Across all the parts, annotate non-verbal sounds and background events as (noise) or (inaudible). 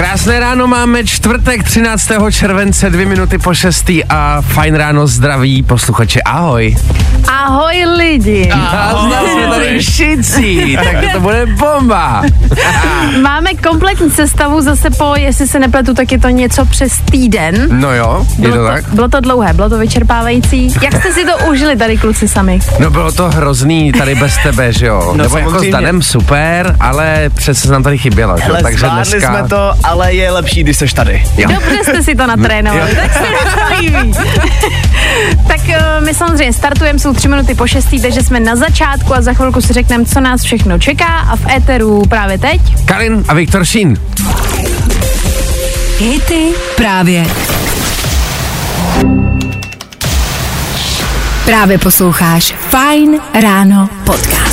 Krásné ráno máme čtvrtek 13. července, dvě minuty po šestý a fajn ráno zdraví posluchače, ahoj. Ahoj lidi. A zná jsme tady všichni, takže to bude bomba. (laughs) Máme kompletní sestavu zase po, jestli se nepletu, tak je to něco přes týden. No jo, je Bylo to tak? bylo to dlouhé, bylo to vyčerpávající. Jak jste si to (laughs) užili tady kluci sami? No bylo to hrozný tady bez tebe, že jo? No, Nebo jako s samozřejmě. Danem super, ale přece nám tady chybělo, že jo? Takže dneska... jsme to, ale je lepší, když seš tady. Jo. Dobře jste si to natrénovali, tak se to líbí. tak eh, my samozřejmě startujeme, jsou tři minuty po šestý, takže jsme na začátku a za chvilku si řekneme, co nás všechno čeká a v éteru právě teď. Karin a Viktor Šín. Hity právě. Právě posloucháš Fajn ráno podcast.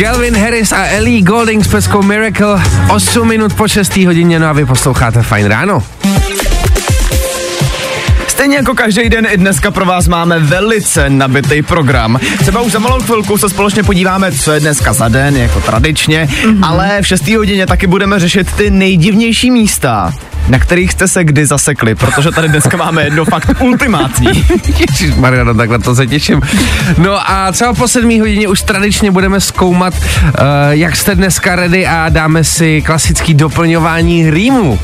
Calvin Harris a Ellie Golding s peskou Miracle 8 minut po 6. hodině, no a vy posloucháte Fajn ráno. Stejně jako každý den i dneska pro vás máme velice nabitý program. Třeba už za malou chvilku se společně podíváme, co je dneska za den, jako tradičně, mm-hmm. ale v 6. hodině taky budeme řešit ty nejdivnější místa, na kterých jste se kdy zasekli, protože tady dneska máme jedno fakt ultimátní. Ježíš Mariano, takhle to se těším. No a třeba po sedmý hodině už tradičně budeme zkoumat, uh, jak jste dneska ready a dáme si klasický doplňování rýmu.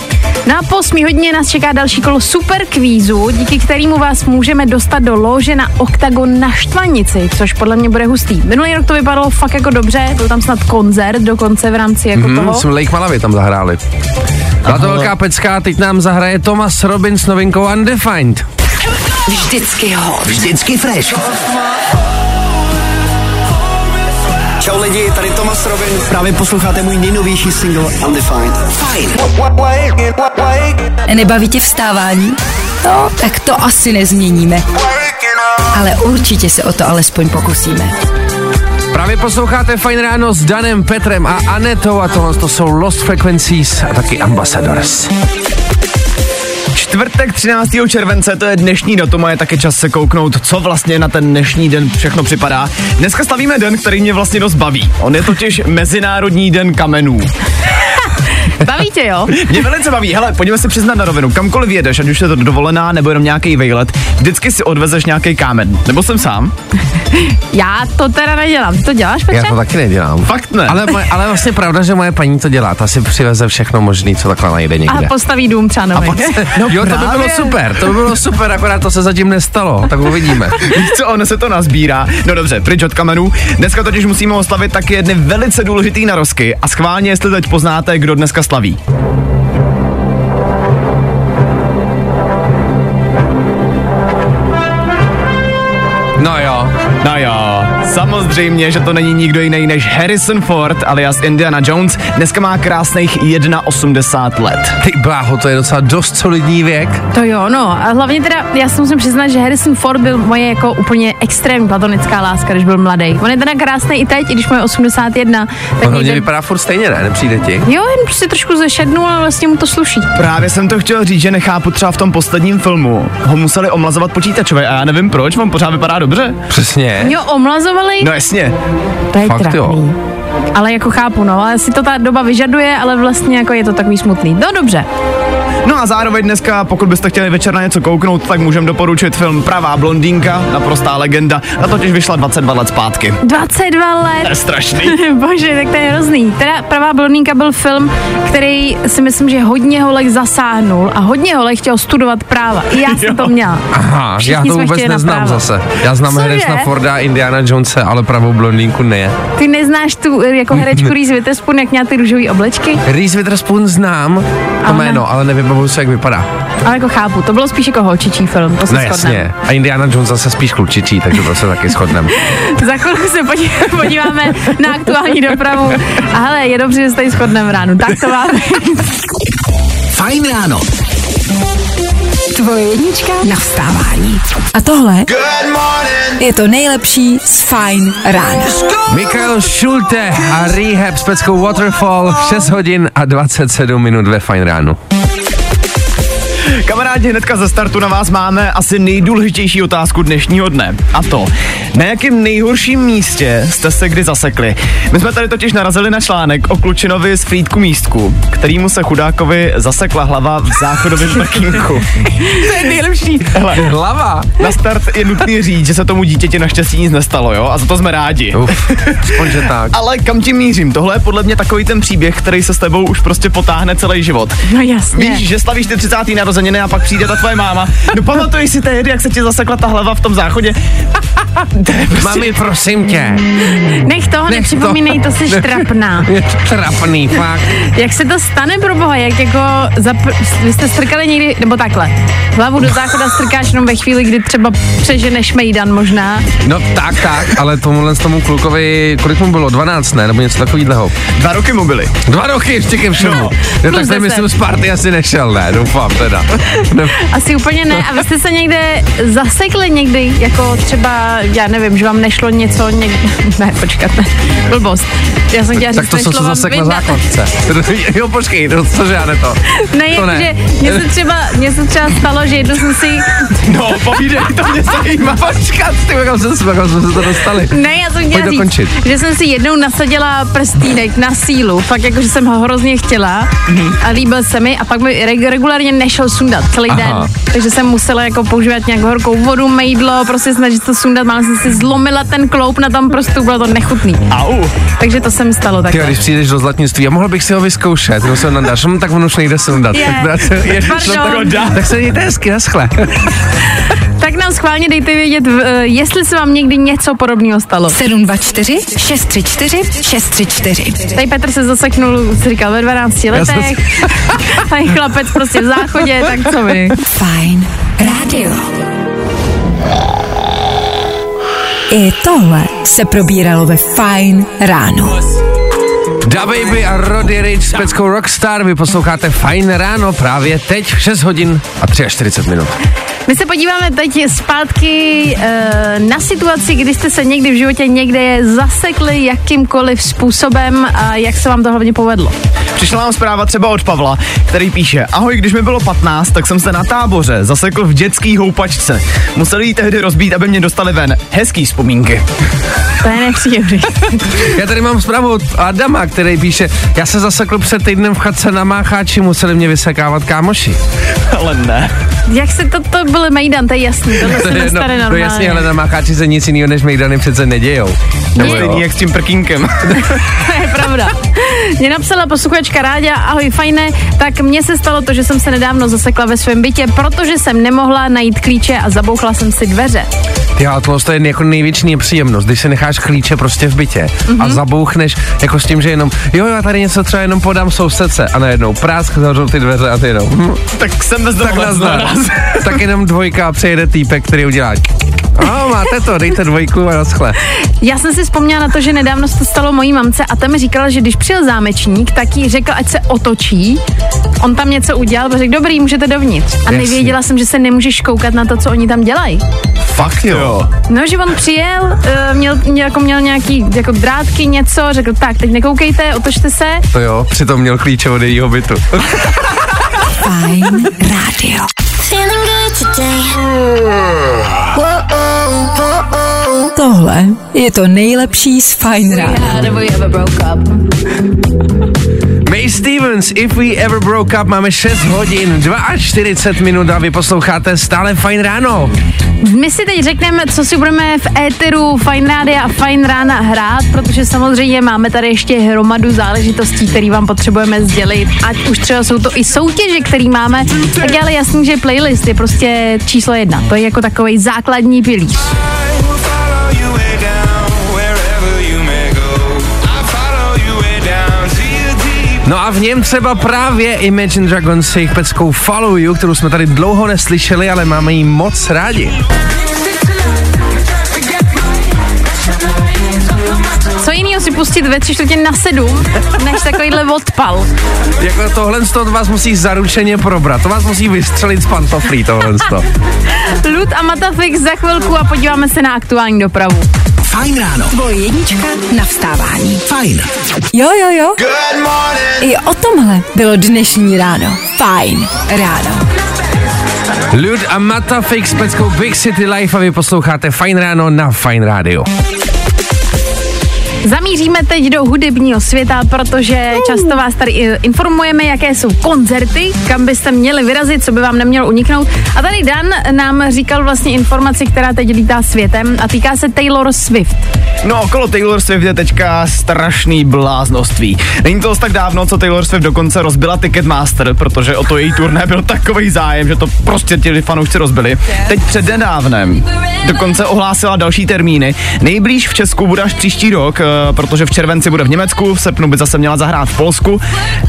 No a po 8 hodině nás čeká další kolo super kvízu, díky kterému vás můžeme dostat do lože na OKTAGON na Štvanici, což podle mě bude hustý. Minulý rok to vypadalo fakt jako dobře, byl tam snad koncert dokonce v rámci jako Hmm, toho. jsme Lake Malavy tam zahráli. Byla to velká pecka, teď nám zahraje Thomas Robin s novinkou Undefined. Vždycky hot. Vždycky fresh. Čau lidi, tady Tomas Robin. Právě posloucháte můj nejnovější single Undefined. Fajn. Nebaví tě vstávání? No, tak to asi nezměníme. Ale určitě se o to alespoň pokusíme. Právě posloucháte Fajn ráno s Danem, Petrem a Anetou a tohle to jsou Lost Frequencies a taky Ambassadors. Čtvrtek 13. července, to je dnešní datum a je taky čas se kouknout, co vlastně na ten dnešní den všechno připadá. Dneska slavíme den, který mě vlastně dost baví. On je totiž Mezinárodní den kamenů. Baví tě, jo? (laughs) Mě velice baví, hele, pojďme si přiznat na rovinu, kamkoliv jedeš, ať už je to dovolená nebo jenom nějaký vejlet, vždycky si odvezeš nějaký kámen. Nebo jsem sám? (laughs) Já to teda nedělám. Ty to děláš, Já Petře? to taky nedělám. Fakt ne. Ale, moje, ale vlastně pravda, že moje paní to dělá. Ta si přiveze všechno možný, co takhle najde A někde. postaví dům třeba nový. (laughs) No, jo, to by bylo právě. super, to by bylo super, akorát to se zatím nestalo, tak uvidíme. Víš co, ono se to nazbírá. No dobře, pryč od kamenů. Dneska totiž musíme oslavit taky jedny velice důležitý narozky a schválně, jestli teď poznáte, kdo dneska slaví. No jo, No jo, samozřejmě, že to není nikdo jiný než Harrison Ford alias Indiana Jones. Dneska má krásných 1,80 let. ty bláho, to je docela dost solidní věk. To jo, no. A hlavně teda, já si musím přiznat, že Harrison Ford byl moje jako úplně extrémní platonická láska, když byl mladý. On je teda krásný i teď, i když mu je 81. Tak On hlavně někde- vypadá furt stejně, ne? Nepřijde ti? Jo, jen prostě trošku zešednul, ale vlastně mu to sluší. Právě jsem to chtěl říct, že nechápu třeba v tom posledním filmu. Ho museli omlazovat počítačové a já nevím proč, on pořád vypadá dobře. Přesně. Jo, omlazovali, No jasně. to je fakt jo. trapný. Ale jako chápu, no, ale si to ta doba vyžaduje, ale vlastně jako je to takový smutný. No dobře. No a zároveň dneska, pokud byste chtěli večer na něco kouknout, tak můžeme doporučit film Pravá blondýnka, naprostá legenda. Ta totiž vyšla 22 let zpátky. 22 To let. je strašný. (laughs) Bože, tak to je hrozný. Teda Pravá blondýnka byl film, který si myslím, že hodně holek zasáhnul a hodně holek chtěl studovat práva. I já jsem Jo. to měla. Aha, Všichni já to vůbec neznám zase. Já znám Cože? Harrisona Forda a Indiana Jonese, ale pravou blondýnku ne. Ty neznáš tu jako herečku (laughs) Reese Witherspoon, jak měla ty růžové oblečky? Reese Witherspoon znám, to Ale ne. jméno, ale nevybavuju se, jak vypadá. Ale jako chápu, to bylo spíš jako holčičí film, to se No jasně. A Indiana Jones zase spíš klučičí, takže to se taky shodneme. (laughs) Za chvilku se podí- (laughs) podíváme na aktuální dopravu. A hele, je dobře, že se tady shodneme ráno. Tak to máme. (laughs) Fajn ráno. Tvoje jednička na vstávání. A tohle je to nejlepší z Fajn rána. Michael Schulte a Rehab s peckou Waterfall 6 hodin a 27 minut ve fajn ránu. Kamarádi, hnedka ze startu na vás máme asi nejdůležitější otázku dnešního dne. A to, na jakém nejhorším místě jste se kdy zasekli? My jsme tady totiž narazili na článek o Klučinovi z Frýdku místku, kterýmu se chudákovi zasekla hlava v záchodovém prkínku. (laughs) To je nejlepší. Hele, Hlava. na start je nutný říct, že se tomu dítěti naštěstí nic nestalo, jo? A za to jsme rádi. Uf, aspoň, že tak. (laughs) Ale kam tím mířím? Tohle je podle mě takový ten příběh, který se s tebou už prostě potáhne celý život. No jasně. Víš, že slavíš ty 30. narozeniny a pak přijde ta tvoje máma. No pamatuješ si tehdy, jak se ti zasekla ta hlava v tom záchodě? (laughs) To je prostě- Mami, prosím tě. Nech toho, Nech nepřipomínej, to jsi Ne- (laughs) trapná. Je to trapný, fakt. Jak se to stane pro boha, jak jako, zapr- vy jste strkali někdy, nebo takhle, hlavu do záchoda strkáš jenom ve chvíli, kdy třeba přeženeš mejdan možná. No tak, tak, ale tomuhle z tomu klukovi, kolik mu bylo, 12, ne, nebo něco takového. Dva roky mu byly. Dva roky ještě ke všemu. No, No, tak tady myslím party asi nešel, ne, doufám teda. Ne, (laughs) Asi úplně ne. A vy jste se někde zasekli někdy, jako třeba, já nevím, že vám nešlo něco někde, (laughs) ne, počkat, ne, blbost. Já jsem chtěla tak říct, to jsem se na záchodce. (laughs) jo, počkej, no, cože já ne to. Ne, to ne. mně se třeba, mně se třeba stalo, že jednou jsem si, No, povídej, to mě zajímá. Počkat, ty, jak jsme, se- jak jsme se to dostali. ne, já jsem chtěla říct, že jsem si jednou nasadila prstínek na sílu, fakt jako, že jsem ho hrozně chtěla a líbil se mi a pak mi reg- regulárně nešel sundat celý Aha. den, takže jsem musela jako používat nějak horkou vodu, mejdlo, prostě snažit to sundat, mám jsem si zlomila ten kloup na tom prstu, bylo to nechutný. Au. Takže to se mi stalo takhle. když přijdeš do zlatnictví a mohl bych si ho vyzkoušet, no se nadáš, tak on už nejde sundat. Je. (laughs) Tak, tak, Pardon. tak, tak se mějte hezky, naschle. (laughs) Tak nám schválně dejte vědět, eh, jestli se vám někdy něco podobného stalo. 724 634 634. Tady Petr se zaseknul, si říkal, ve 12 Já jsem letech. (laughs) Tady chlapec prostě v záchodě, tak co vy? Fajn rádio. I tohle se probíralo ve Fajn ráno. Da Baby a Roddy Rich s peckou Rockstar, vy posloucháte Fajn ráno právě teď v 6 hodin a 43 minut. My se podíváme teď zpátky e, na situaci, kdy jste se někdy v životě někde zasekli jakýmkoliv způsobem a jak se vám to hlavně povedlo. Přišla nám zpráva třeba od Pavla, který píše Ahoj, když mi bylo 15, tak jsem se na táboře zasekl v dětský houpačce. Museli ji tehdy rozbít, aby mě dostali ven. Hezký vzpomínky. To je nepříjemný. (laughs) Já tady mám zprávu od Adama, který píše, já se zasekl před týdnem v chatce na Mácháči, museli mě vysekávat kámoši. Ale ne. jak se to, to byl Mejdan, to je jasný, tohle se no, nestane no normálně. jasně, ale na Mácháči se nic jiného než Mejdany přece nedějou. Nebo? Stejný jak s tím prkínkem. (laughs) To je pravda. Mě napsala posluchačka Ráďa, ahoj fajné, tak mně se stalo to, že jsem se nedávno zasekla ve svém bytě, protože jsem nemohla najít klíče a zabouchla jsem si dveře. Já, tohle to je jako největší nepříjemnost, když si necháš klíče prostě v bytě Mhm. mm-hmm. a zabouchneš jako s tím, že jenom, jo, já tady něco třeba jenom podám sousedce a najednou prásk, zavřou ty dveře a ty jenom, hm, tak jsem bez tak (laughs) tak jenom dvojka a přejede týpek, který udělá a máte to, dejte dvojku a naschle. Já jsem si vzpomněla na to, že nedávno se to stalo mojí mamce a ta mi říkala, že když přijel zámečník, tak jí řekl, ať se otočí. On tam něco udělal a řekl, dobrý, můžete dovnitř. A Jasně. nevěděla jsem, že se nemůžeš koukat na to, co oni tam dělají. Fakt jo. No, že on přijel, eh, měl, měl, jako měl nějaký jako drátky, něco, řekl, tak, teď nekoukejte, otočte se. To jo, přitom měl klíče od jejího bytu. Fajn rádio. Tohle je to nejlepší z Fajn rána. May Stevens, If We Ever Broke Up, máme 6 hodin, 42 minut a vy posloucháte stále fajn ráno. My si teď řekneme, co si budeme v éteru Fine Rádia a Fine Rána hrát, protože samozřejmě máme tady ještě hromadu záležitostí, které vám potřebujeme sdělit. Ať už třeba jsou to i soutěže, které máme, tak je ale jasný, že playlist je prostě číslo jedna. To je jako takový základní pilíř. No a v něm třeba právě Imagine Dragons s jejich peckou Follow You, kterou jsme tady dlouho neslyšeli, ale máme ji moc rádi. Co jiného si pustit ve tři čtvrtě na sedm, než takovýhle odpal. Jako tohle z toho to vás musí zaručeně probrat, to vás musí vystřelit z pantoflí tohle z toho. (laughs) Lud a Matafix za chvilku a podíváme se na aktuální dopravu. Fajn ráno. Tvoje jednička na vstávání. Fajn. Jo, jo, jo. Good morning. I o tomhle bylo dnešní ráno. Fajn ráno. Lud a Mata Fake s peckou Big City Life a vy posloucháte Fine Ráno na Fine Radio. Zamíříme teď do hudebního světa, protože často vás tady informujeme, jaké jsou koncerty, kam byste měli vyrazit, co by vám nemělo uniknout. A tady Dan nám říkal vlastně informaci, která teď lítá světem a týká se Taylor Swift. No, okolo Taylor Swift je teďka strašný bláznoství. Není to tak dávno, co Taylor Swift dokonce rozbila Ticketmaster, protože o to její turné byl takový zájem, že to prostě ti fanoušci rozbili. Teď před nedávnem dokonce ohlásila další termíny. Nejblíž v Česku bude až příští rok, protože v červenci bude v Německu, v srpnu by zase měla zahrát v Polsku.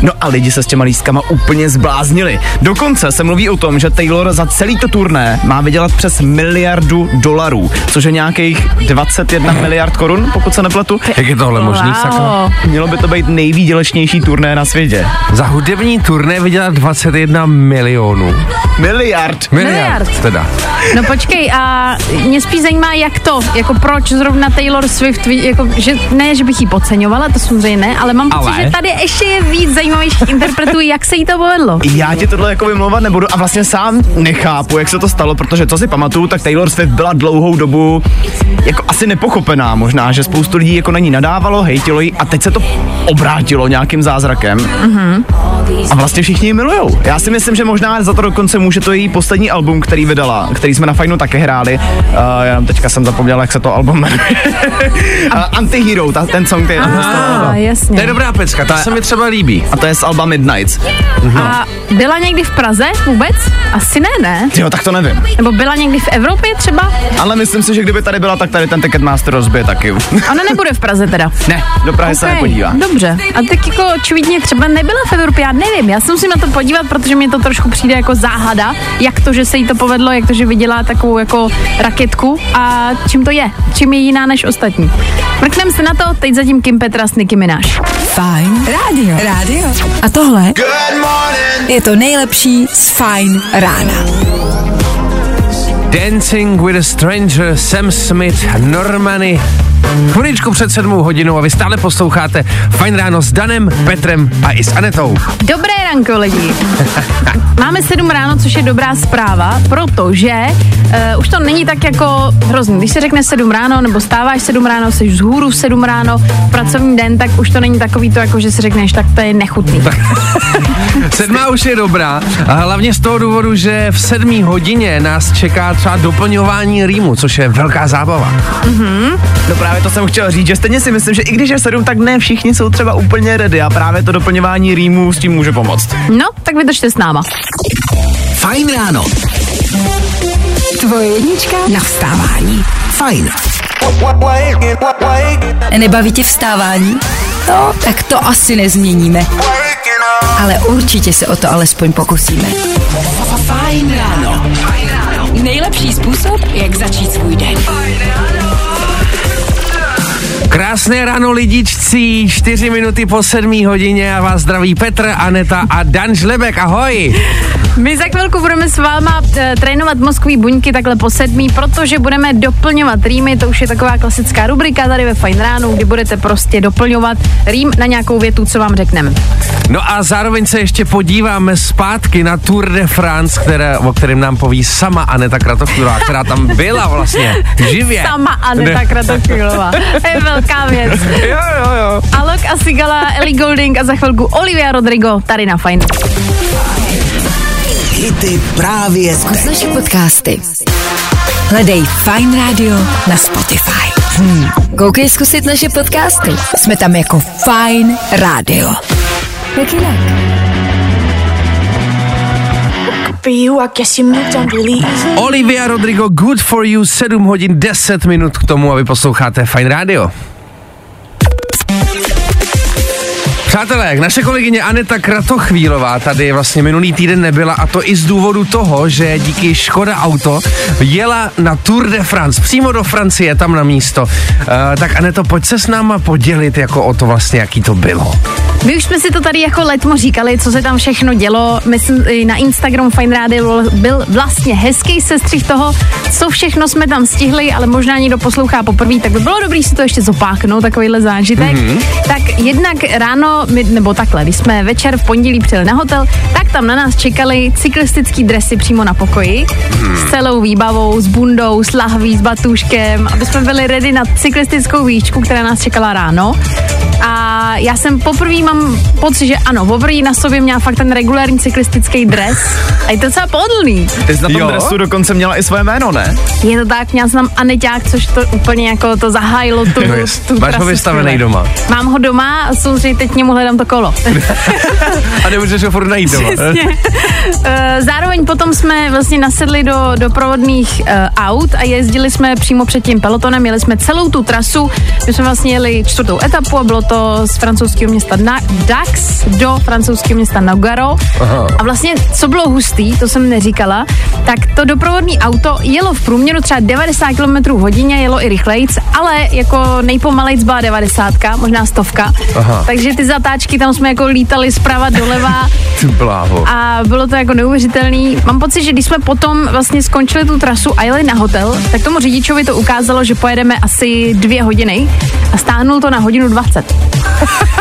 No a lidi se s těma lístkama úplně zbláznili. Dokonce se mluví o tom, že Taylor za celý to turné má vydělat přes miliardu dolarů, což je nějakých 21 miliard korun, pokud se nepletu. Jak je tohle možný, Wow. sakra? Mělo by to být nejvýdělečnější turné na světě. Za hudební turné vydělat 21 milionů. Miliard. Miliard, Miliard. teda. No počkej, a mě spíš zajímá, jak to, jako proč zrovna Taylor Swift, jako, že ne, že bych ji podceňovala, to samozřejmě ne, ale mám pocit, Ale? že tady ještě je víc zajímavějších interpretů, jak se jí to povedlo. Já ti tohle jako vymlouvat nebudu a vlastně sám nechápu, jak se to stalo, protože co si pamatuju, tak Taylor Swift byla dlouhou dobu jako asi nepochopená možná, že spoustu lidí jako na ní nadávalo, hejtilo jí a teď se to obrátilo nějakým zázrakem. Mm-hmm. A vlastně všichni ji milujou. Já si myslím, že možná za to dokonce může to její poslední album, který vydala, který jsme na Fajnu také hráli. Uh, já jenom teďka jsem zapomněl, jak se to album jmenuje. (laughs) uh, Antihero, ta, ten song, který je z toho alba. A, To je jasně. dobrá pecka, ta se mi třeba líbí. A to je z alba Midnights. A byla někdy v Praze vůbec? Asi ne, ne? Jo, tak to nevím. Nebo byla někdy v Evropě třeba? Ale myslím si, že kdyby tady byla, tak tady ten Ticketmaster rozbije taky. Ona nebude v Praze teda. ne, do Prahy se Ok, nepodívá. Dobře. A tak jako očividně třeba nebyla v Evropě, já nevím. Já se musím na to podívat, protože mě to trošku přijde jako záhada, jak to, že se jí to povedlo, jak to, že viděla takovou jako raketku a čím to je, čím je jiná než ostatní. Mrkneme se na to, teď zatím Kim Petra s Nicki Minaj. Fajn rádio. Rádio. A tohle je to nejlepší z Fajn rána. Dancing with a Stranger, Sam Smith, Normany. Chviličku před sedmou hodinou a vy stále posloucháte Fajn ráno s Danem, Petrem a i s Anetou. Dobré ranko, lidi. (laughs) Máme 7 ráno, což je dobrá zpráva, protože uh, už to není tak jako hrozný. Když se řekne 7 ráno, nebo stáváš 7 ráno, jsi vzhůru v 7 ráno, v pracovní den, tak už to není takový to, jako že si řekneš, tak to je nechutný. (laughs) Sedmá už je dobrá a hlavně z toho důvodu, že v sedmý hodině nás čeká třeba doplňování rýmu, což je velká zábava. No právě to jsem chtěl říct, že stejně si myslím, že i když je sedm, tak ne všichni jsou třeba úplně ready a právě to doplňování rýmů s tím může pomoct. No, tak vydržte s náma. Fajn ráno. Tvoje jednička na vstávání. Fajn. Nebaví tě vstávání? No, tak to asi nezměníme. Ale určitě se o to alespoň pokusíme. Fajn ráno. Nejlepší způsob, jak začít svůj den. Krásné ráno lidičci, 4 minuty po 7 hodině a vás zdraví Petr, Aneta a Dan Žlebek, ahoj! (laughs) My za chvilku budeme s váma e, trénovat mozkový buňky takhle po sedmí, protože budeme doplňovat rýmy, to už je taková klasická rubrika tady ve Fajn ránu, kdy budete prostě doplňovat rým na nějakou větu, co vám řekneme. No a zároveň se ještě podíváme zpátky na Tour de France, které, o kterém nám poví sama Aneta Kratochvílová, která tam byla vlastně (laughs) živě. Sama Aneta Ne. Kratochvílová. To je velká věc. (laughs) Jo, jo, jo. Alok Asigala, Ellie Golding a za chvilku Olivia Rodrigo tady na Fajn. Hity právě Zkus naše podcasty. Hledej Fine Radio na Spotify. Hmm. Koukej zkusit naše podcasty. Jsme tam jako Fine Radio. Jak jinak? For you, I guess you moved on really easy. Olivia Rodrigo, Good for You, 7 hodin 10 minut k tomu, aby posloucháte Fine Radio. Přátelé, naše kolegyně Aneta Kratochvílová tady vlastně minulý týden nebyla a to i z důvodu toho, že díky Škoda Auto jela na Tour de France, přímo do Francie, tam na místo. Uh, tak Aneto, pojď se s náma podělit jako o to vlastně, jaký to bylo. My už jsme si to tady jako letmo říkali, co se tam všechno dělo. Myslím, na Instagramu Fine Radio byl, vlastně hezký sestřih toho, co všechno jsme tam stihli, ale možná někdo poslouchá poprvé, tak by bylo dobré si to ještě zopáknout, takovýhle zážitek. Mm-hmm. Tak jednak ráno, my, nebo takhle, když jsme večer v pondělí přijeli na hotel, tak tam na nás čekali cyklistický dresy přímo na pokoji mm. s celou výbavou, s bundou, s lahví, s batůškem, aby jsme byli ready na cyklistickou výšku, která nás čekala ráno. A já jsem poprvé mám pocit, že ano, poprvé na sobě měla fakt ten regulární cyklistický dres a je to docela pohodlný. Ty jsi na tom Jo? dresu dokonce měla i svoje jméno, ne? Je to tak, měla jsem tam Aneťák, což to úplně jako to zahájilo tu, (laughs) No jest. tu Máš ho vystavený doma? Mám ho doma a samozřejmě teď k němu hledám to kolo. (laughs) A nemůžeš ho furt najít doma. Přesně. Eh, Zároveň potom jsme vlastně nasedli do doprovodných uh, aut a jezdili jsme přímo před tím pelotonem, jeli jsme celou tu trasu. My jsme vlastně jeli čtvrtou etapu a bylo to z francouzského města Na- Dax do francouzského města Nogaro. Aha. A vlastně, co bylo hustý, to jsem neříkala, tak to doprovodní auto jelo v průměru třeba 90 km hodině, jelo i rychlejc, ale jako nejpomalejc byla 90, možná stovka. Aha. Takže ty zatáčky tam jsme jako lítali zprava doleva (laughs) bláho. a bylo to jako neuvěřitelný. Mám pocit, že když jsme potom vlastně skončili tu trasu a jeli na hotel, tak tomu řidičovi to ukázalo, že pojedeme asi dvě hodiny a stáhnul to na hodinu 20.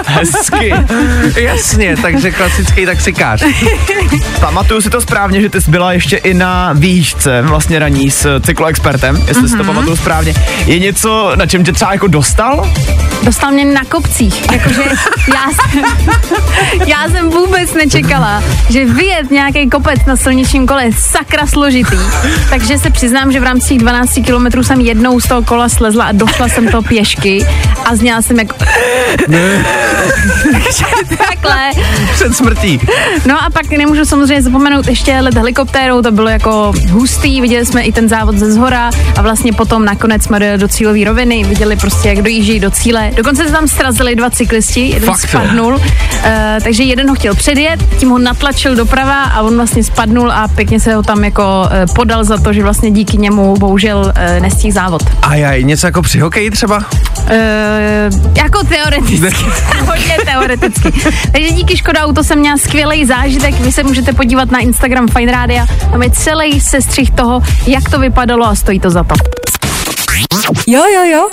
Hezky. (laughs) Jasně, takže klasický taxikář. (laughs) Pamatuju si to správně, že ty jsi byla ještě i na výšce vlastně raní s cykloexpertem, jestli si to pamatuju správně. Je něco, na čem tě třeba jako dostal? Dostal mě na kopcích, jakože já jsem, já jsem vůbec nečekala, že vyjet nějaký kopec na silničním kole je sakra složitý. Takže se přiznám, že v rámci těch 12 kilometrů jsem jednou z toho kola slezla a došla jsem to pěšky a zněla jsem jako... Takže takhle. Před smrtí. No a pak nemůžu samozřejmě zapomenout ještě let helikoptérou, to bylo jako hustý, viděli jsme i ten závod ze zhora a vlastně potom nakonec jsme dojeli do cílové roviny, viděli prostě, jak dojíždějí do cíle. Dokonce se tam srazili dva cyklisti, jeden Fakt, spadnul, uh, takže jeden ho chtěl předjet, tím ho natlačil doprava a on vlastně spadnul a pěkně se ho tam jako uh, podal za to, že vlastně díky němu bohužel uh, nestihl závod. A jaj, něco jako při hokeji třeba? Uh, jako teoreticky. (laughs) Hodně teoreticky. (laughs) Takže díky Škoda Auto jsem měla skvělý zážitek. Vy se můžete podívat na Instagram Fine Radio. Tam je celý sestřih toho, jak to vypadalo a stojí to za to. Jo, jo, jo.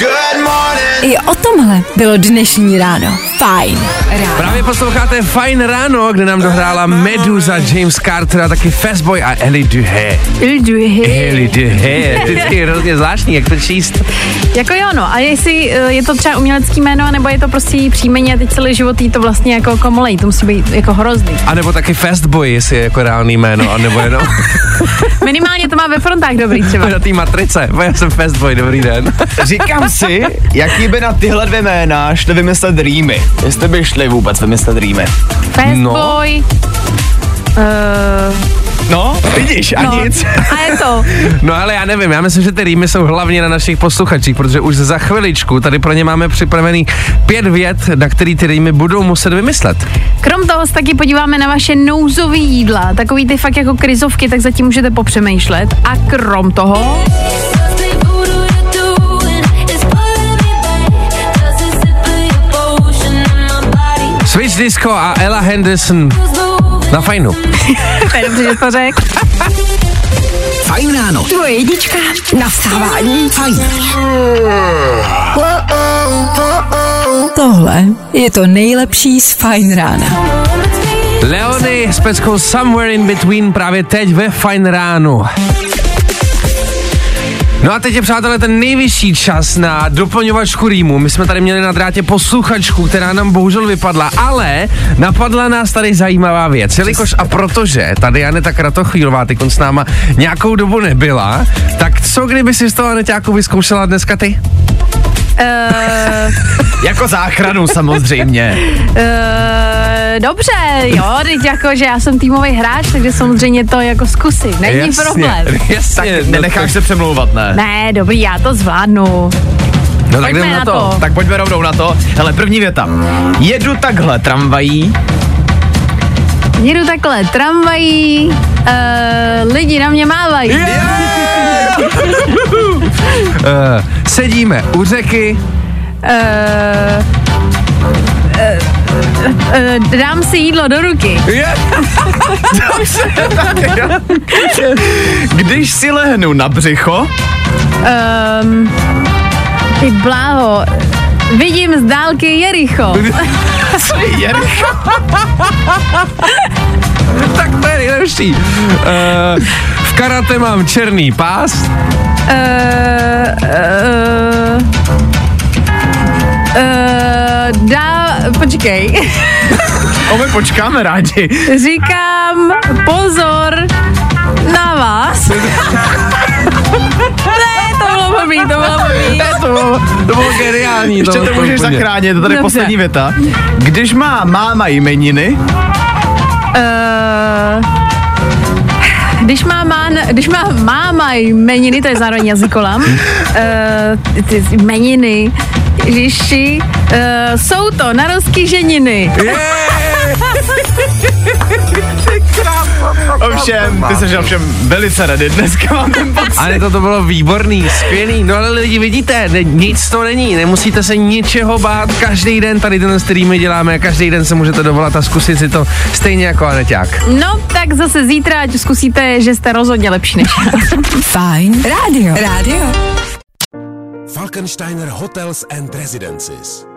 I o tomhle bylo dnešní ráno. Fajn ráno. Právě posloucháte Fine ráno, kde nám dohrála Meduza, James Carter a taky Fastboy a Ellie Duhe. Ellie Duhe. Vždycky je hrozně zvláštní, jak to číst. Jako jo, no. A jestli eh, je to třeba umělecký jméno, nebo je to prostě její příjmení a teď celý život jí to vlastně jako komolej. To musí být jako hrozný. A nebo taky Fastboy, jestli je jako reálný jméno, a nebo jenom (laughs) Minimálně to má ve frontách dobrý třeba. (laughs) na té matrice. Bo Já jsem Fastboy, dobrý den. (laughs) Říkám si, jaký by na tyhle dvě jména šly vymyslet rýmy. Jestli by šli vůbec vymyslet rýmy. Fastboy. Uh, No, vidíš, a no. nic. A je to. (laughs) No ale já nevím, já myslím, že ty rýmy jsou hlavně na našich posluchačích, protože už za chviličku tady pro ně máme připravený pět vět, na který ty rýmy budou muset vymyslet. Krom toho se taky podíváme na vaše nouzové jídla, takový ty fakt jako krizovky, tak zatím můžete popřemýšlet. A krom toho, Switch Disco a Ella Henderson na fajnu. to (laughs) je dobře, že to řek. Fajn ráno. Tvoje jednička na vstávání. Fajn. Tohle je to nejlepší z Fajn rána. Leony s peckou Somewhere in Between právě teď ve fajn ránu. No a teď je, přátelé, ten nejvyšší čas na doplňovačku rýmu. My jsme tady měli na drátě posluchačku, která nám bohužel vypadla, ale napadla nás tady zajímavá věc. Jelikož a protože tady Aneta Kratochvílová teď s náma nějakou dobu nebyla, tak co kdyby si z toho Aneťáku vyzkoušela dneska ty? Uh, Jako záchranu samozřejmě. uh, (laughs) dobře, jo, teď jako, že já jsem týmový hráč, takže samozřejmě to jako zkusím, není Jasně, problém. Jasně, no Nenecháš se přemlouvat, ne? Ne, dobrý, já to zvládnu. No tak Pojďme jdem na na to. to. Tak pojďme rovnou na to. Hele, první věta. Jedu takhle tramvají, Jedu takhle tramvají, uh, lidi na mě mávají. (laughs) Uh, sedíme u řeky, Uh, uh, dám si jídlo do ruky. Je. (laughs) Když si lehnu na břicho, Um, ty bláho, vidím z dálky Jericho. (laughs) Jericho. tak to je nejlepší. Uh, v karate mám černý pás. Uh, uh, uh, dá, počkej, (laughs) O, my počkáme rádi. říkám pozor na vás. (laughs) ne, to bylo blbý, to bylo blbý. To bylo, to bylo geniální. Ještě to bylo můžeš úplně. zachránit, to tady je Dobře. poslední věta. Když má máma jmeniny, Uh, když má, mán, když má máma jmeniny, to je zároveň jazykolam, uh, (laughs) ty, jmeniny, Ježiši, uh, jsou to narozky ženiny. Ovšem, ty jsi ovšem velice rady, dneska mám ten pocit. Ale to, to bylo výborný, skvělý. No ale lidi, vidíte, ne, nic to není, nemusíte se ničeho bát. Každý den tady ten stream my děláme, každý den se můžete dovolat a zkusit si to stejně jako Aneťák. No, tak zase zítra, ať zkusíte, že jste rozhodně lepší než já. (laughs) Fajn rádio. Rádio. Falkensteiner Hotels and Residences.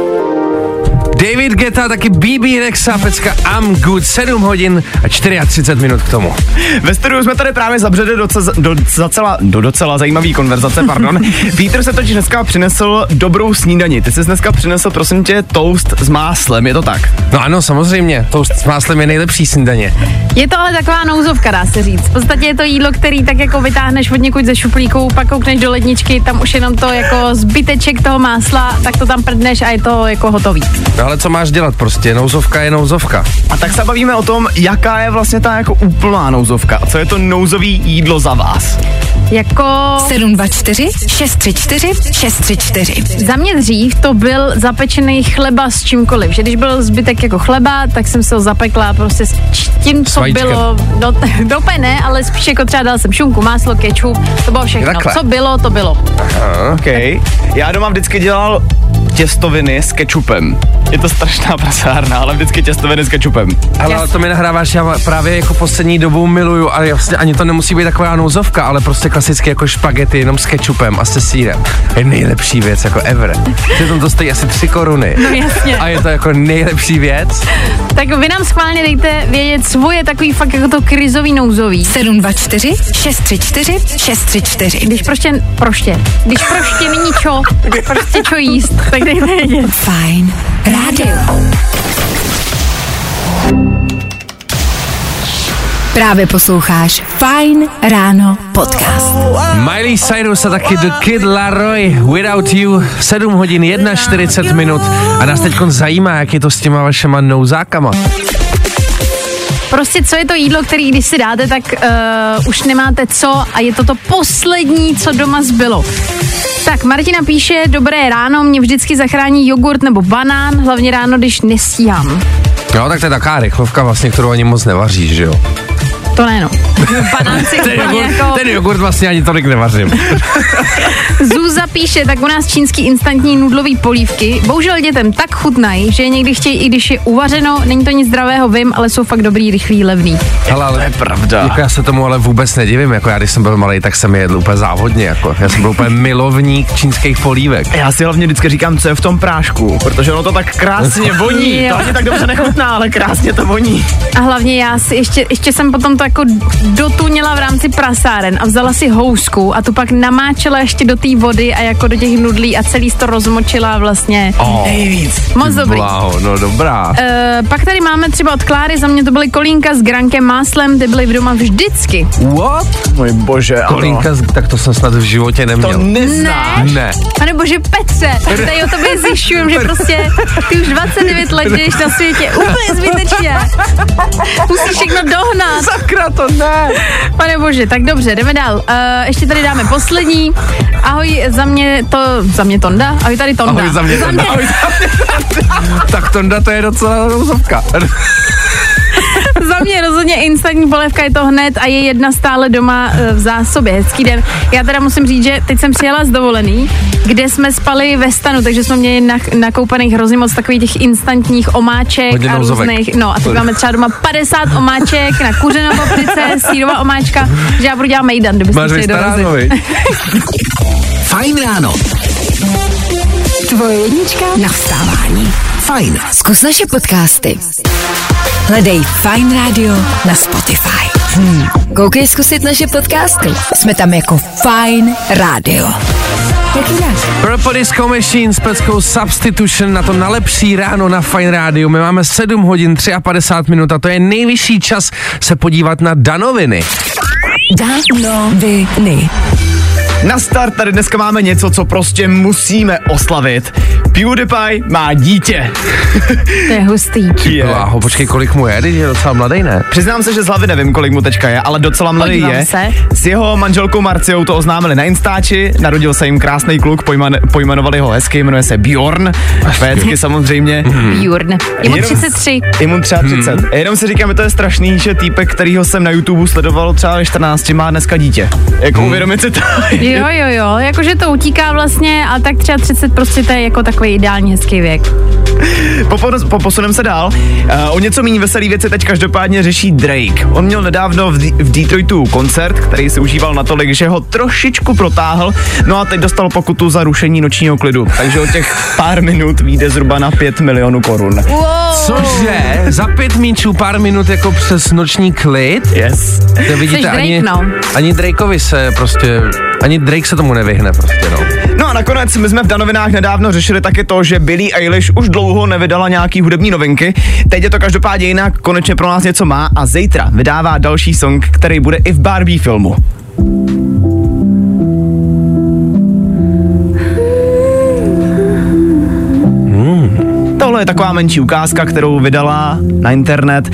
David Geta, taky BB Rexa, pecka I'm Good, 7 hodin a 34 minut k tomu. Ve studiu jsme tady právě zabředli do, ce- do, docela, do docela zajímavý konverzace, pardon. (laughs) Peter se totiž dneska přinesl dobrou snídani. Ty jsi dneska přinesl, prosím tě, toast s máslem, je to tak? No ano, samozřejmě, toast s máslem je nejlepší snídaně. Je to ale taková nouzovka, dá se říct. V podstatě je to jídlo, který tak jako vytáhneš od někud ze šuplíku, pak koukneš do ledničky, tam už jenom to jako zbyteček toho másla, tak to tam prdneš a je to jako hotový. No ale co máš dělat prostě, nouzovka je nouzovka. A tak se bavíme o tom, jaká je vlastně ta jako úplná nouzovka. Co je to nouzový jídlo za vás? Jako 724 634 634. za mě dřív to byl zapečený chleba s čímkoliv, že když byl zbytek jako chleba, tak jsem se ho zapekla prostě s tím, co vajíčkem. bylo, do, (laughs) do pene, ale spíš jako třeba dal jsem šunku, máslo, kečup, to bylo všechno. Takhle. Co bylo, to bylo. OK. Já doma vždycky dělal těstoviny s kečupem. Je to strašná prasárna, ale vždycky těstoviny s kečupem. Ale to mi nahráváš, já právě jako poslední dobou miluju, ale vlastně ani to nemusí být taková nouzovka, ale prostě klasicky jako špagety, jenom s kečupem a se sírem. Je nejlepší věc jako ever. (laughs) Přitom to stojí asi 3 koruny. No jasně. A je to jako nejlepší věc. Tak vy nám schválně dejte vědět svoje takový fakt jako to krizový nouzový. 724 634 634. Když prostě, proště, když proště není čo, prostě čo jíst, tak dejte vědět. Fajn rádio. Právě posloucháš Fajn ráno podcast. Miley Cyrus a taky The Kid Laroi Without You 7 hodin 41 minut a nás teď zajímá, jak je to s těma vašema nouzákama. Prostě co je to jídlo, který když si dáte, tak uh, už nemáte co a je to to poslední, co doma zbylo. Tak Martina píše, dobré ráno, mě vždycky zachrání jogurt nebo banán, hlavně ráno, když nestíhám. Jo, tak to je taková rychlovka vlastně, kterou ani moc nevaříš, že jo? To ne no. Banán si Ten jogurt, jako... ten jogurt vlastně ani tolik nevařím. (laughs) Zuza píše, tak u nás čínský instantní nudlový polívky. Bohužel dětem tak chutnají, že je někdy chtějí, i když je uvařeno, není to nic zdravého, vím, ale jsou fakt dobrý, rychlý, levný. Hele, ale To je pravda. Jako já se tomu ale vůbec nedivím, jako já když jsem byl malý, tak jsem je jedl úplně závodně, jako já jsem byl úplně milovník čínských polívek. Já si hlavně vždycky říkám, co je v tom prášku, protože ono to tak krásně voní. (laughs) To ani tak dobře nechutná, ale krásně to voní. A hlavně já si ještě, ještě jsem potom to jako dotunila v rámci prasáren a vzala si housku a tu pak namáčela ještě do té vody a jako do těch nudlí a celý to rozmočila vlastně. Oh, Nejvíc. Moc dobrý. Bláho, no dobrá. Uh, pak tady máme třeba od Kláry, za mě to byly kolínka s grankem máslem, ty byly v doma vždycky. What? Můj bože, ano. Kolínka, z- tak to jsem snad v životě neměl. To neznáš. Ne. Pane bože Petře, tady o tobě zjišťujem, že prostě ty už 29 let žiješ na světě úplně zbytečně. Musíš všechno dohnat. Sakra, to ne. Pane bože, tak dobře, jdeme dál. Uh, ještě tady dáme poslední. Ahoj, za mě to, za mě Tonda. Ahoj, tady Tonda. Ahoj za mě, za Tonda. mě, Ahoj tak Tonda to je docela rozhovka. (laughs) za mě rozhodně instantní polévka je to hned a je jedna stále doma eh, v zásobě. Hezký den. Já teda musím říct, že teď jsem přijela z dovolený, kde jsme spali ve stanu, takže jsme měli nak- nakoupených hrozně moc takových těch instantních omáček Hodně a nouzovek. různých. No a teď máme třeba doma 50 omáček na kuřenou paprice, (laughs) sírová omáčka, že já budu dělat mejdan, kdybyste vystaráno, viď? (laughs) Fajn ráno. Tvoje jednička na vstávání. Fajn. Zkus naše podcasty. Hledej Fine Radio na Spotify. Hmm. Koukej zkusit naše podcasty. Jsme tam jako Fine Radio. Jak jinak? Purple Disco Machine s peckou Substitution na to na lepší ráno na Fine Radio. My máme 7 hodin 53 minut a to je nejvyšší čas se podívat na danoviny. Danoviny. Na start tady dneska máme něco, co prostě musíme oslavit. PewDiePie má dítě. (laughs) To je hustý. Je. Bláho, počkej, kolik mu je, teď je docela mladý, ne? Přiznám se, že z hlavy nevím, kolik mu teďka je, ale docela mladý Podívám je. se. S jeho manželkou Marciou to oznámili na Instači, narodil se jim krásný kluk, pojman, pojmenovali ho hezky, jmenuje se Bjorn, švédsky samozřejmě. Jurn. Je mu Jenom- 33. Je mu třeba 30. Hmm. Jenom si říkám, že to je strašný, že týpek, kterýho jsem na YouTube sledoval třeba ve 14, má dneska dítě. Jako Hmm. uvědomit si to. Jo, jo, jo, jakože to utíká vlastně, ale tak třeba 30 prostě to je jako takový ideální hezký věk. Popon- Poposunem se dál. Uh, o něco méně veselý věci teď každopádně řeší Drake. On měl nedávno v, D- v Detroitu koncert, který si užíval natolik, že ho trošičku protáhl, no a teď dostal pokutu za rušení nočního klidu. Takže o těch pár minut vyjde zhruba na 5 milionů korun. Wow. Cože? Za pět míčů pár minut jako přes noční klid? Yes. To vidíte, Drake, ani, no. ani Drakeovi se prostě, ani Drake se tomu nevyhne prostě, no. No a nakonec my jsme v Danovinách nedávno řešili taky to, že Billie Eilish už dlouho nevydala nějaký hudební novinky. Teď je to každopádně jinak, konečně pro nás něco má a zítra vydává další song, který bude i v Barbie filmu. Tohle je taková menší ukázka, kterou vydala na internet.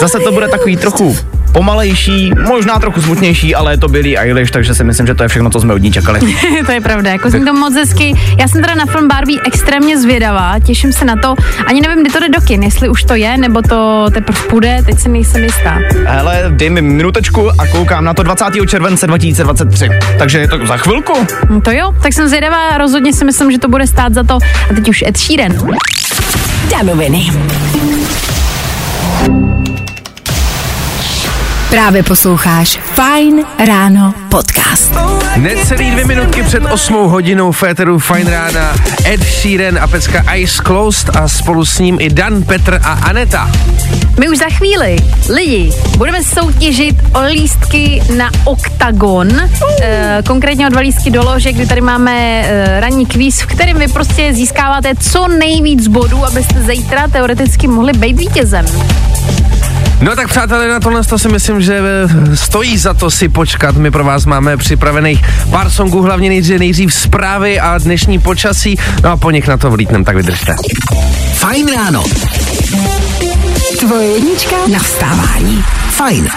Zase to bude takový trochu pomalejší, možná trochu smutnější, ale je to Billie Eilish, takže si myslím, že to je všechno, co jsme od ní čekali. (laughs) to je pravda, jako zní to moc hezky. Já jsem teda na film Barbie extrémně zvědavá, těším se na to. Ani nevím, kdy to jde do kin, jestli už to je, nebo to teprve půjde, teď se nejsem jistá. Hele, dej mi minutečku a koukám na to 20. července 2023. Takže je to za chvilku. No to jo, tak jsem zvědavá, rozhodně si myslím, že to bude stát za to. A teď už Ed Sheeran. Danoviny. Právě posloucháš Fine Ráno podcast. Necelý dvě minutky před osmou hodinou Féteru Fine Rána Ed Sheeran a pecka Ice Closed a spolu s ním i Dan, Petr a Aneta. My už za chvíli, lidi, budeme soutěžit o lístky na OKTAGON, e, konkrétně o dva lístky do lože, kdy tady máme e, ranní kvíz, v kterém vy prostě získáváte co nejvíc bodů, abyste zítra teoreticky mohli být vítězem. No tak přátelé, na tohle to si myslím, že eh, stojí za to si počkat. My pro vás máme připravených pár songů, hlavně nejdřív, nejdřív zprávy a dnešní počasí, no a po nich na to vlítnem, tak vydržte. Fajn ráno. Tvoje jednička na vstávání. Fajn.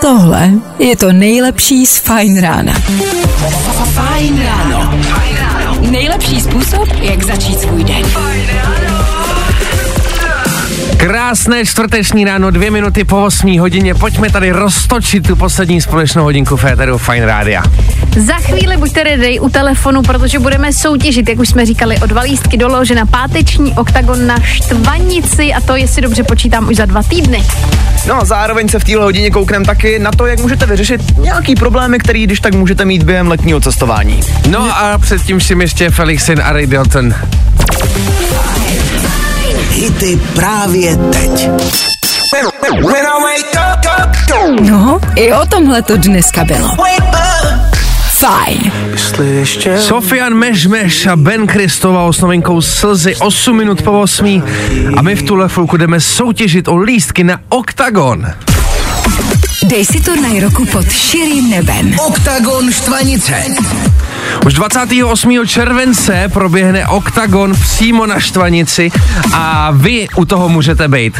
Tohle je to nejlepší z Fine Rána. Fajn ráno. Nejlepší způsob, jak začít svůj den. Krásné čtvrteční ráno, dvě minuty po 8 hodině. Pojďme tady roztočit tu poslední společnou hodinku Féteru Fine Rádia. Za chvíli buďte ready u telefonu, protože budeme soutěžit, jak už jsme říkali, o dva lístky do lože na páteční OKTAGON na Štvanici a to, jestli dobře počítám, už za dva týdny. No a zároveň se v téhle hodině koukneme taky na to, jak můžete vyřešit nějaký problémy, který když tak můžete mít během letního cestování. No a předtím vším ještě Felixin a Ray Dalton. Hity právě teď. No, i o tomhle to dneska bylo. Fajn. Sofian Mežmeš a Ben Kristova s novinkou Slzy 8 minut po 8. A my v tuhle chvilku jdeme soutěžit o lístky na OKTAGON. Dej si turnaj roku pod širým nebem. Oktagon Štvanice. Už 28. července proběhne OKTAGON přímo na Štvanici a vy u toho můžete být.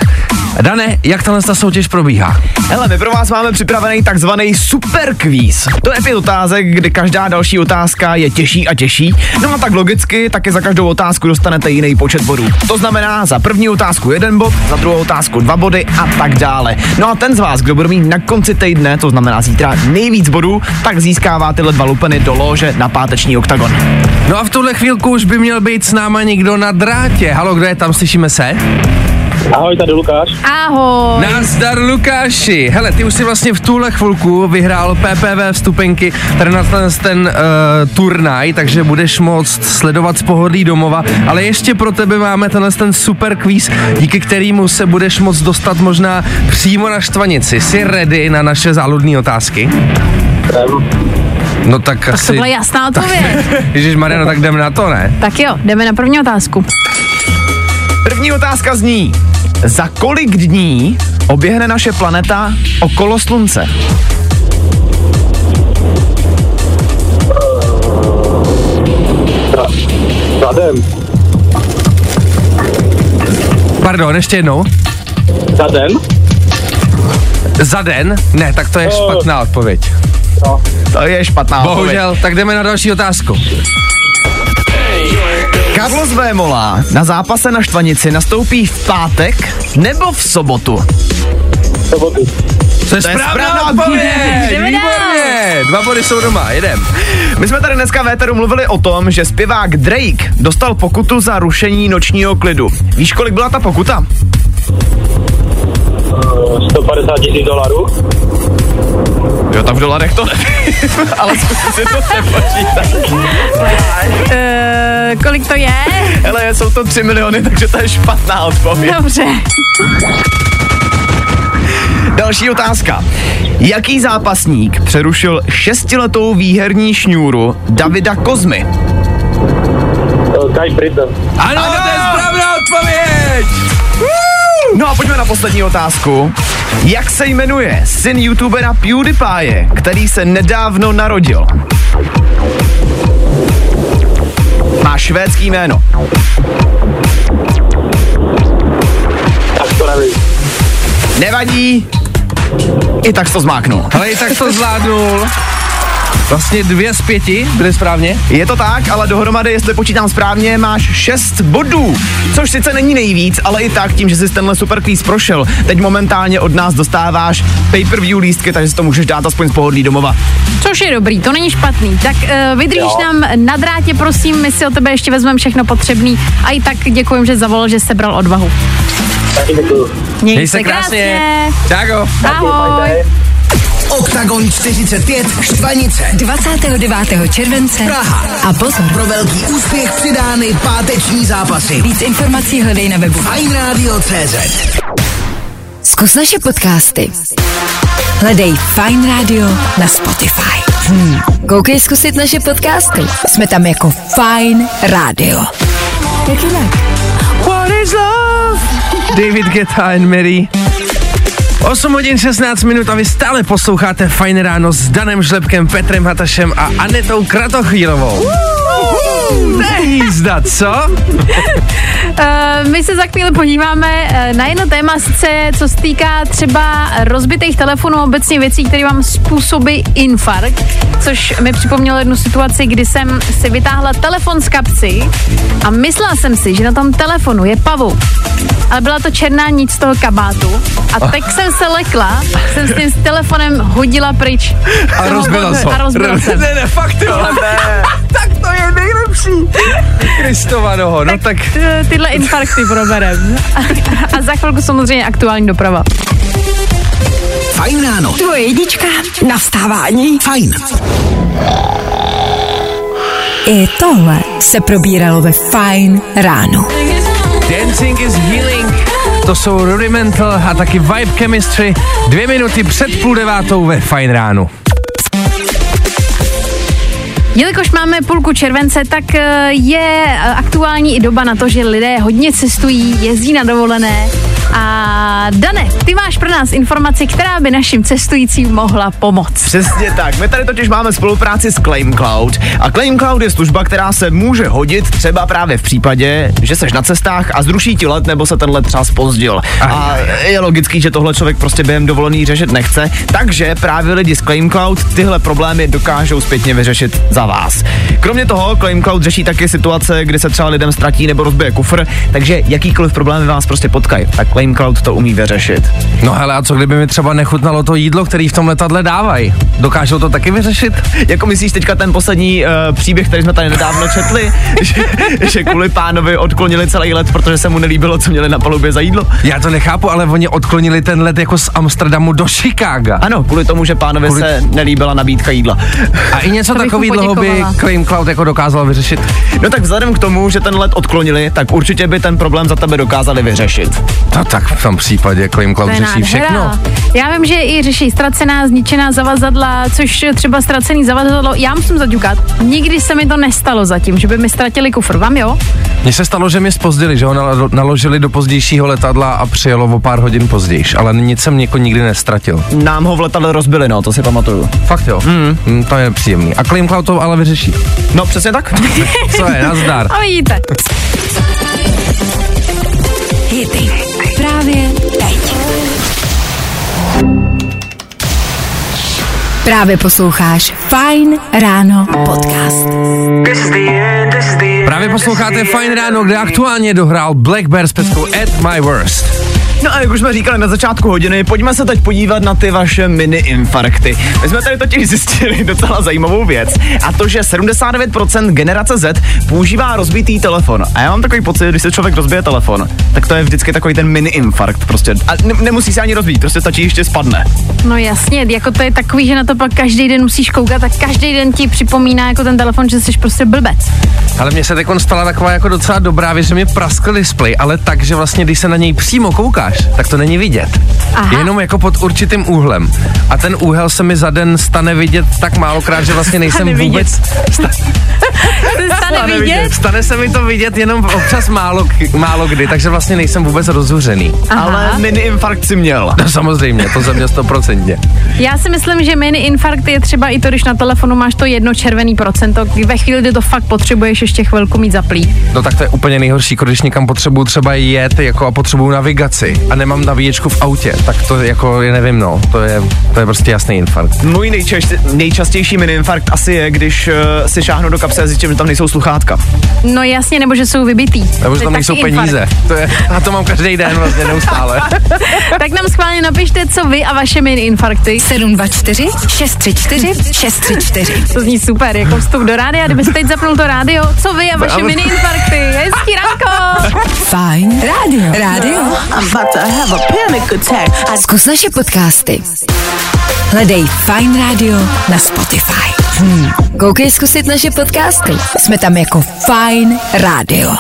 Dane, jak tahle ta soutěž probíhá? Hele, my pro vás máme připravený takzvaný super quiz. To je pět otázek, kdy každá další otázka je těžší a těžší. No a tak logicky, taky za každou otázku dostanete jiný počet bodů. To znamená za první otázku jeden bod, za druhou otázku dva body a tak dále. No a ten z vás, kdo bude mít na konci týdne, to znamená zítra nejvíc bodů, tak získává tyhle dva lupeny do lože na páteční oktagon. No a v tuhle chvílku už by měl být s náma někdo na drátě. Halo, kdo je tam, slyšíme se? Ahoj, tady Lukáš. Ahoj. Nazdar Lukáši. Hele, ty už si vlastně v tuhle chvilku vyhrál PPV vstupenky tady na ten, ten uh, turnaj, takže budeš moct sledovat z pohodlí domova, ale ještě pro tebe máme tenhle ten super quiz, díky kterému se budeš moct dostat možná přímo na štvanici. Jsi ready na naše záludné otázky? No tak To asi... byla jasná (laughs) odpověď. (laughs) Ježíš Mariano, tak jdeme na to, ne? Tak jo, jdeme na první otázku. První otázka zní, za kolik dní oběhne naše planeta okolo Slunce? Za den. Pardon, ještě jednou. Za den? Za den? Ne, tak to je špatná odpověď. To je špatná odpověď. Bohužel, tak jdeme na další otázku. Carlos Vémola na zápase na Štvanici nastoupí v pátek nebo v sobotu? Sobotu. To je To je správná správná odpověď! odpověď. Výborně! Dva body jsou doma, jedem. My jsme tady dneska v Éteru mluvili o tom, že zpěvák Drake dostal pokutu za rušení nočního klidu. Víš, kolik byla ta pokuta? Eh, 150 tisíc dolarů. Jo, tak v dolarech to nevím, (laughs) ale zkuste si to přepočítat. Uh, kolik to je? Hele, jsou to 3 miliony, takže to je špatná odpověď. Dobře. Další otázka. Jaký zápasník přerušil šestiletou výherní šňůru Davida Kozmy? Eh, Kai Britton. Ano, Ano! to je správná odpověď! No a pojďme na poslední otázku. Jak se jmenuje syn youtubera PewDiePie, který se nedávno narodil? Má švédský jméno. Tak to nevím. Nevadí, i tak to zmáknul. Ale i tak to zvládnul. Vlastně dvě z pěti, byly správně? Je to tak, ale dohromady, jestli počítám správně, máš 6 bodů. Což sice není nejvíc, ale i tak tím, že jsi tenhle super quiz prošel, teď momentálně od nás dostáváš pay-per-view lístky, takže si to můžeš dát aspoň z pohodlí domova. Což je dobrý, to není špatný. Tak uh, vydržíš Jo. nám na drátě, prosím, my si o tebe ještě vezmeme všechno potřebný. A i tak děkujem, že zavolal, že sebral odvahu. Taky děkuju. Měj, Měj se krásně. Tak jo. Ahoj. Oktagon 45 Štvanice. 29. července Praha. a pozor. Pro velký úspěch přidány páteční zápasy. Víc informací hledej na webu. Fajn Radio.cz Zkus naše podcasty. Hledej Fine Radio na Spotify. Hmm. Koukej zkusit naše podcasty. Jsme tam jako Fine Radio. Jak jinak? What is love? David Guetta and Mary. 8 hodin 16 minut a vy stále posloucháte Fajn ráno s Danem Žlepkem, Petrem Hatašem a Anetou Kratochvílovou. To je jízda, co? Uh, (laughs) my se za chvíli podíváme uh, na jedno téma, sice co se týká třeba rozbitých telefonů, obecně věcí, které vám způsobí infarkt, což mi připomnělo jednu situaci, kdy jsem si vytáhla telefon z kapsy a myslela jsem si, že na tom telefonu je pavouk. Ale byla to černá nic z toho kabátu a tak jsem se lekla, jsem s tím s telefonem hodila pryč. A rozbila se. A rozbila jsem. Ne, ne, fakt jo. (laughs) tak to je nejlepší. (laughs) Kristova noho, no tak T- Tyhle infarkty proberem. A za chvilku samozřejmě aktuální doprava. Fajn ráno. Tvoje jednička na vstávání. Fajn. I tohle se probíralo ve Fine ráno. Dancing is healing. To jsou Rudimental a taky Vibe Chemistry. Dvě minuty před půl devátou ve Fine ránu. Jelikož máme půlku července, tak eh, je eh, aktuální i doba na to, že lidé hodně cestují, jezdí na dovolené. A Dane, ty máš pro nás informaci, která by našim cestujícím mohla pomoct. Přesně tak. My tady totiž máme spolupráci s Claim Cloud. A Claim Cloud je služba, která se může hodit třeba právě v případě, že seš na cestách a zruší ti let nebo se ten let třeba spozdil. A je logický, že tohle člověk prostě během dovolený řešit nechce. Takže právě lidi z Claim Cloud tyhle problémy dokážou zpětně vyřešit za vás. Kromě toho Claim Cloud řeší taky situace, kdy se třeba lidem ztratí nebo rozbije kufr, takže jakýkoliv problémy vás prostě potkají. Tak Claim Cloud to umí vyřešit. No hele, a co kdyby mi třeba nechutnalo to jídlo, který v tom letadle dávají? Dokážou to taky vyřešit? (laughs) Jako myslíš teďka ten poslední uh, příběh, který jsme tady nedávno četli, (laughs) že, že kvůli pánovi odklonili celý let, protože se mu nelíbilo, co měli na palubě za jídlo? Já to nechápu, ale oni odklonili ten let jako z Amsterdamu do Chicaga. Ano, kvůli tomu, že pánovi kvůli... se nelíbila nabídka jídla. A i něco takového by Claim Cloud jako dokázal vyřešit? No tak vzhledem k tomu, že ten let odklonili, tak určitě by ten problém za tebe dokázali vyřešit. No tak v tom případě Claim Cloud řeší všechno. Já vím, že i řeší ztracená, zničená zavazadla, což třeba ztracený zavazadlo, já musím zaťukat. Nikdy se mi to nestalo zatím, že by mi ztratili kufr. Vám jo? Mně se stalo, že mi spozdili, že ho naložili do pozdějšího letadla a přijelo o pár hodin později, ale nic jsem něko nikdy nestratil. Nám ho v letadle rozbili, no, to si pamatuju. Fakt jo. Mm. Mm, to je příjemný. A Claim Cloud to ale vyřeší. No, přesně tak. (laughs) Co je, nazdar. (laughs) A vidíte. Hity. Právě posloucháš Fine Ráno podcast. Právě posloucháte Fine Ráno, kde aktuálně dohrál Black Bear s peckou At My Worst. No a jak už jsme říkali na začátku hodiny, pojďme se teď podívat na ty vaše mini infarkty. My jsme tady totiž zjistili docela zajímavou věc a to, že 79% generace Z používá rozbitý telefon. A já mám takový pocit, když se člověk rozbije telefon, tak to je vždycky takový ten mini infarkt prostě. A ne- nemusí se ani rozbít, prostě stačí ještě spadne. No jasně, jako to je takový, že na to pak každý den musíš koukat a každý den ti připomíná jako ten telefon, že jsi prostě blbec. Ale mně se teď stala taková jako docela dobrá věc, že mi praskl displej, ale tak, že vlastně když se na něj přímo koukáš, tak to není vidět. Aha. Jenom jako pod určitým úhlem. A ten úhel se mi za den stane vidět tak málokrát, že vlastně nejsem Stane vidět. vůbec... Sta- (laughs) Stane vidět? Stane se mi to vidět jenom občas málo, málo kdy, takže vlastně nejsem vůbec rozzuřený. Aha. Ale mini infarkt si měl. No samozřejmě, to ze mě stoprocentně. Já si myslím, že mini infarkt je třeba i to, když na telefonu máš to jedno červený procento, ve chvíli, kdy to fakt potřebuješ ještě chvilku mít zaplý. No tak to je úplně nejhorší, když někam potřebuju třeba jet jako a potřebuju navigaci a nemám nabíječku v autě, tak to jako, je nevím, no, to je, to je prostě jasný infarkt. Můj nejčast, nejčastější mini infarkt asi je, když uh, si šáhnu do kapsy a zjistím, že tam nejsou sluchátka. No jasně, nebo že jsou vybitý. Nebo že To tam nejsou peníze. infarkt. To je, a to mám každý den vlastně neustále. (laughs) tak nám schválně napište, co vy a vaše mini infarkty. 724 634 634. To zní super, jako vstup do rádia, kdybyste teď zapnul to rádio, co vy a vaše Ale- mini infarkty. Hezký ranko! Fajn rádio. Rádio. Zkus naše podcasty. Hledej Fine Radio na Spotify. Hmm. Koukej zkusit naše podcasty. Jsme tam jako Fine Radio.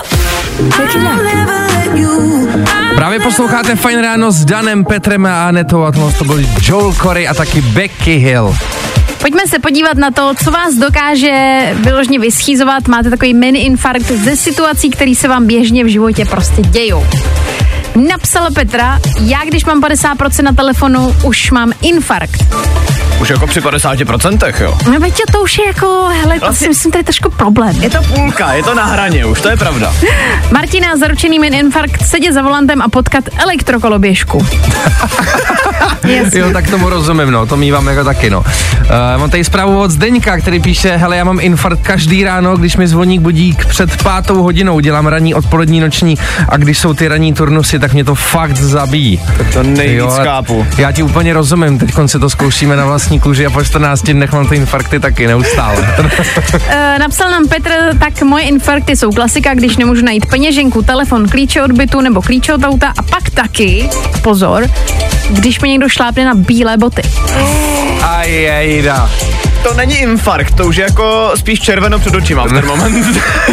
Právě posloucháte Fajn ráno s Danem, Petrem a Anetou a tohle to byl Joel Corey a taky Becky Hill. Pojďme se podívat na to, co vás dokáže vyložně vyschýzovat. Máte takový mini infarkt ze situací, které se vám běžně v životě prostě dějou. Napsala Petra, já když mám 50% na telefonu, už mám infarkt. Už jako při 50%, jo. No Peťo, to už je jako, hele, to Vlastně- si myslím, to je trošku problém. Je to půlka, je to na hraně už, to je pravda. (laughs) Martina, zaručený min infarkt, sedět za volantem a potkat elektrokoloběžku. (laughs) Jasně. Jo, tak tomu rozumím, no, to mývám jako taky, no. Uh, mám tady zprávu od Zdeňka, který píše, hele, já mám infarkt každý ráno, když mi zvoní budík před pátou hodinou, dělám ranní, odpolední, noční a když jsou ty ranní turnusy, tak mě to fakt zabíjí. Tak to nejvíc Jo, chápu. Já ti úplně rozumím, teď si to zkoušíme na vlastní kůži a po 14 dnech mám ty infarkty taky neustále. (laughs) E, napsal nám Petr, tak moje infarkty jsou klasika, když nemůžu najít peněženku, telefon, klíče od bytu nebo klíče od auta a pak taky, pozor, když mi někdo šlápne na bílé boty. A jejda. To není infarkt, to už je jako spíš červeno před očima v ten (laughs) moment.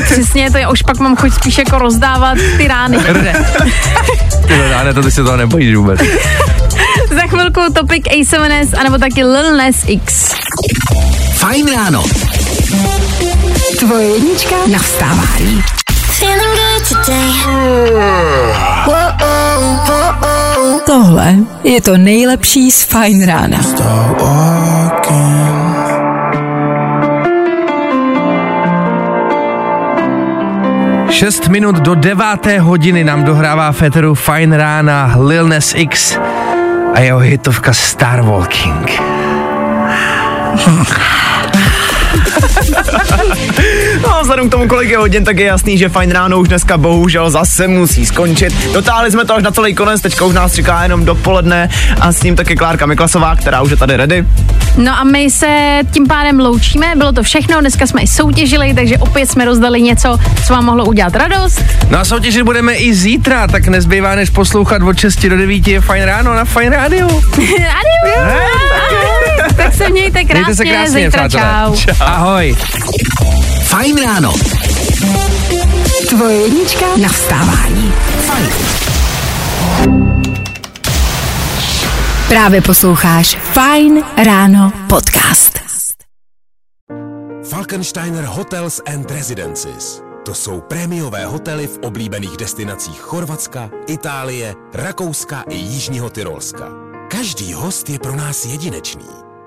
Přesně, to je, už pak mám chuť spíš jako rozdávat ty rány. (laughs) Ty ne, to ty se toho nebojíš vůbec. (laughs) Za chvilku Topic A7S, anebo taky Lil Nas X. Fajn ráno. Tvoje jednička na vstávání. Tohle je to nejlepší z Fajn rána. Šest minut do deváté hodiny nám dohrává Féteru Fine Rána Lil Nas X a jeho hitovka Star Walking. (laughs) No, vzhledem k tomu, kolik je hodin, tak je jasný, že fajn ráno už dneska bohužel zase musí skončit. Dotáhli jsme to až na celý konec, teďka už nás čeká jenom dopoledne a s ním taky Klárka Miklasová, která už je tady ready. No a my se tím pádem loučíme, bylo to všechno, dneska jsme i soutěžili, takže opět jsme rozdali něco, co vám mohlo udělat radost. No a soutěžit budeme i zítra, tak nezbývá než poslouchat od 6 do 9 je Fine Ráno na Fine Radio. Adios! Ahoj. Tak se mějte krásně, Mějte se krásně, zítra přátelé. čau. Ahoj. Fajn ráno. Tvoje jednička na vstávání. Právě posloucháš Fine Ráno podcast. Falkensteiner Hotels and Residences. To jsou prémiové hotely v oblíbených destinacích Chorvatska, Itálie, Rakouska i Jižního Tyrolska. Každý host je pro nás jedinečný.